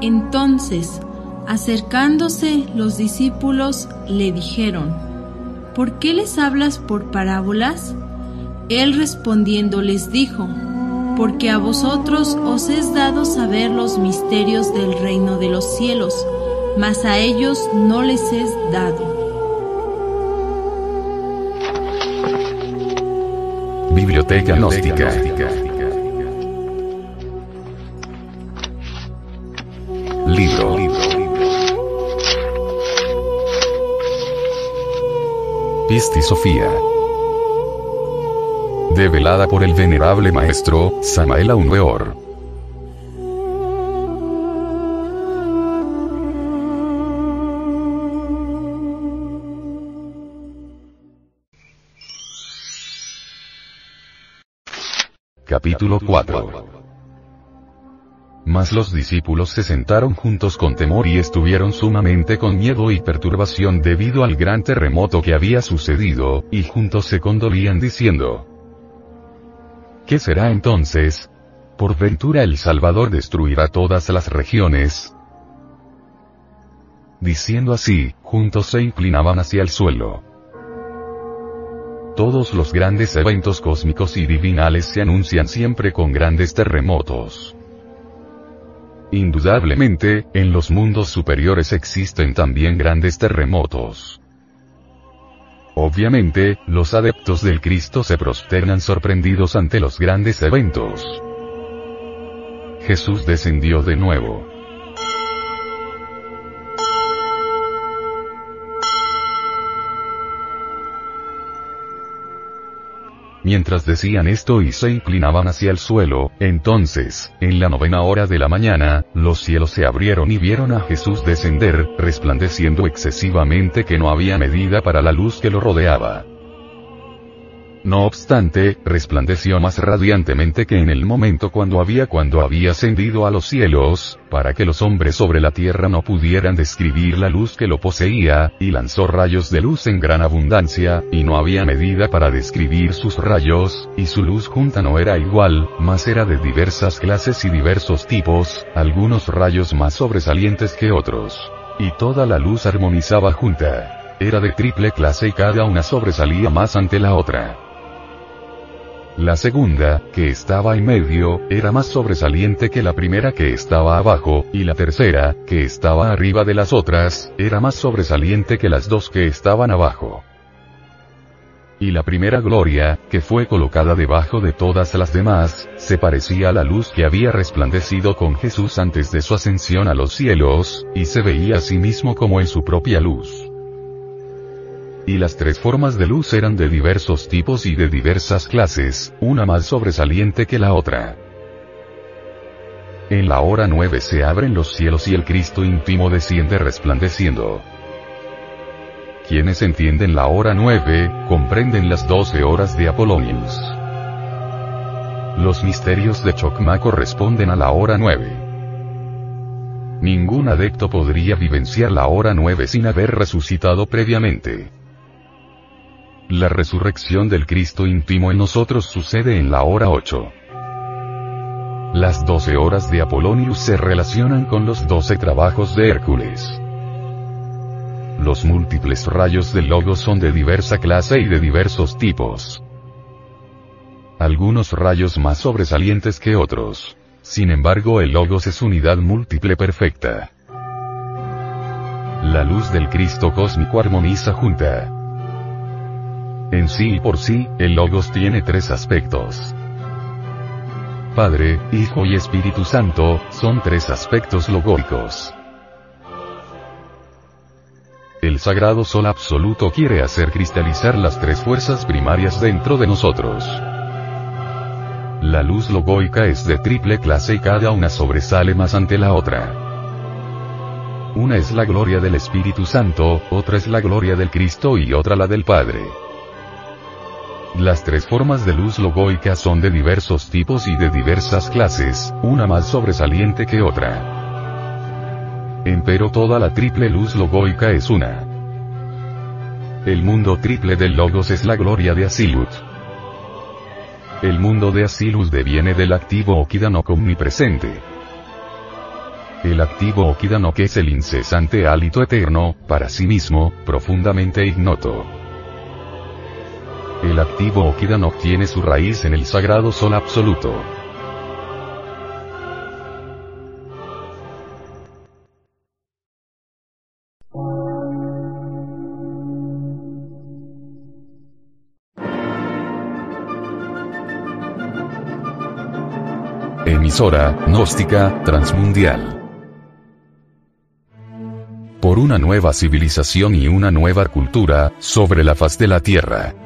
Entonces, acercándose los discípulos, le dijeron, ¿Por qué les hablas por parábolas? Él respondiendo les dijo, Porque a vosotros os es dado saber los misterios del reino de los cielos, mas a ellos no les es dado. Biblioteca Gnóstica. Libro. Pisti Sofía. Develada por el venerable maestro, Samael Aunweor. Capítulo 4 Mas los discípulos se sentaron juntos con temor y estuvieron sumamente con miedo y perturbación debido al gran terremoto que había sucedido, y juntos se condolían diciendo, ¿Qué será entonces? ¿Por ventura el Salvador destruirá todas las regiones? Diciendo así, juntos se inclinaban hacia el suelo. Todos los grandes eventos cósmicos y divinales se anuncian siempre con grandes terremotos. Indudablemente, en los mundos superiores existen también grandes terremotos. Obviamente, los adeptos del Cristo se prosternan sorprendidos ante los grandes eventos. Jesús descendió de nuevo. Mientras decían esto y se inclinaban hacia el suelo, entonces, en la novena hora de la mañana, los cielos se abrieron y vieron a Jesús descender, resplandeciendo excesivamente que no había medida para la luz que lo rodeaba. No obstante, resplandeció más radiantemente que en el momento cuando había cuando había ascendido a los cielos, para que los hombres sobre la tierra no pudieran describir la luz que lo poseía, y lanzó rayos de luz en gran abundancia, y no había medida para describir sus rayos, y su luz junta no era igual, mas era de diversas clases y diversos tipos, algunos rayos más sobresalientes que otros. Y toda la luz armonizaba junta. Era de triple clase y cada una sobresalía más ante la otra. La segunda, que estaba en medio, era más sobresaliente que la primera que estaba abajo, y la tercera, que estaba arriba de las otras, era más sobresaliente que las dos que estaban abajo. Y la primera gloria, que fue colocada debajo de todas las demás, se parecía a la luz que había resplandecido con Jesús antes de su ascensión a los cielos, y se veía a sí mismo como en su propia luz y las tres formas de luz eran de diversos tipos y de diversas clases, una más sobresaliente que la otra. En la hora nueve se abren los cielos y el Cristo íntimo desciende resplandeciendo. Quienes entienden la hora nueve, comprenden las doce horas de Apolonius. Los misterios de Chocma corresponden a la hora nueve. Ningún adepto podría vivenciar la hora nueve sin haber resucitado previamente. La resurrección del Cristo íntimo en nosotros sucede en la hora 8. Las 12 horas de Apolonius se relacionan con los 12 trabajos de Hércules. Los múltiples rayos del Logos son de diversa clase y de diversos tipos. Algunos rayos más sobresalientes que otros. Sin embargo, el Logos es unidad múltiple perfecta. La luz del Cristo cósmico armoniza junta. En sí y por sí, el Logos tiene tres aspectos. Padre, Hijo y Espíritu Santo, son tres aspectos logóicos. El sagrado sol absoluto quiere hacer cristalizar las tres fuerzas primarias dentro de nosotros. La luz logoica es de triple clase y cada una sobresale más ante la otra. Una es la gloria del Espíritu Santo, otra es la gloria del Cristo y otra la del Padre. Las tres formas de luz logoica son de diversos tipos y de diversas clases, una más sobresaliente que otra. Empero toda la triple luz logoica es una. El mundo triple del Logos es la gloria de Asilut. El mundo de Asilus deviene del activo Okida no omnipresente. El activo Okidano que es el incesante hálito eterno, para sí mismo, profundamente ignoto. El activo Okidano tiene su raíz en el sagrado sol absoluto. Emisora, gnóstica, transmundial. Por una nueva civilización y una nueva cultura, sobre la faz de la Tierra.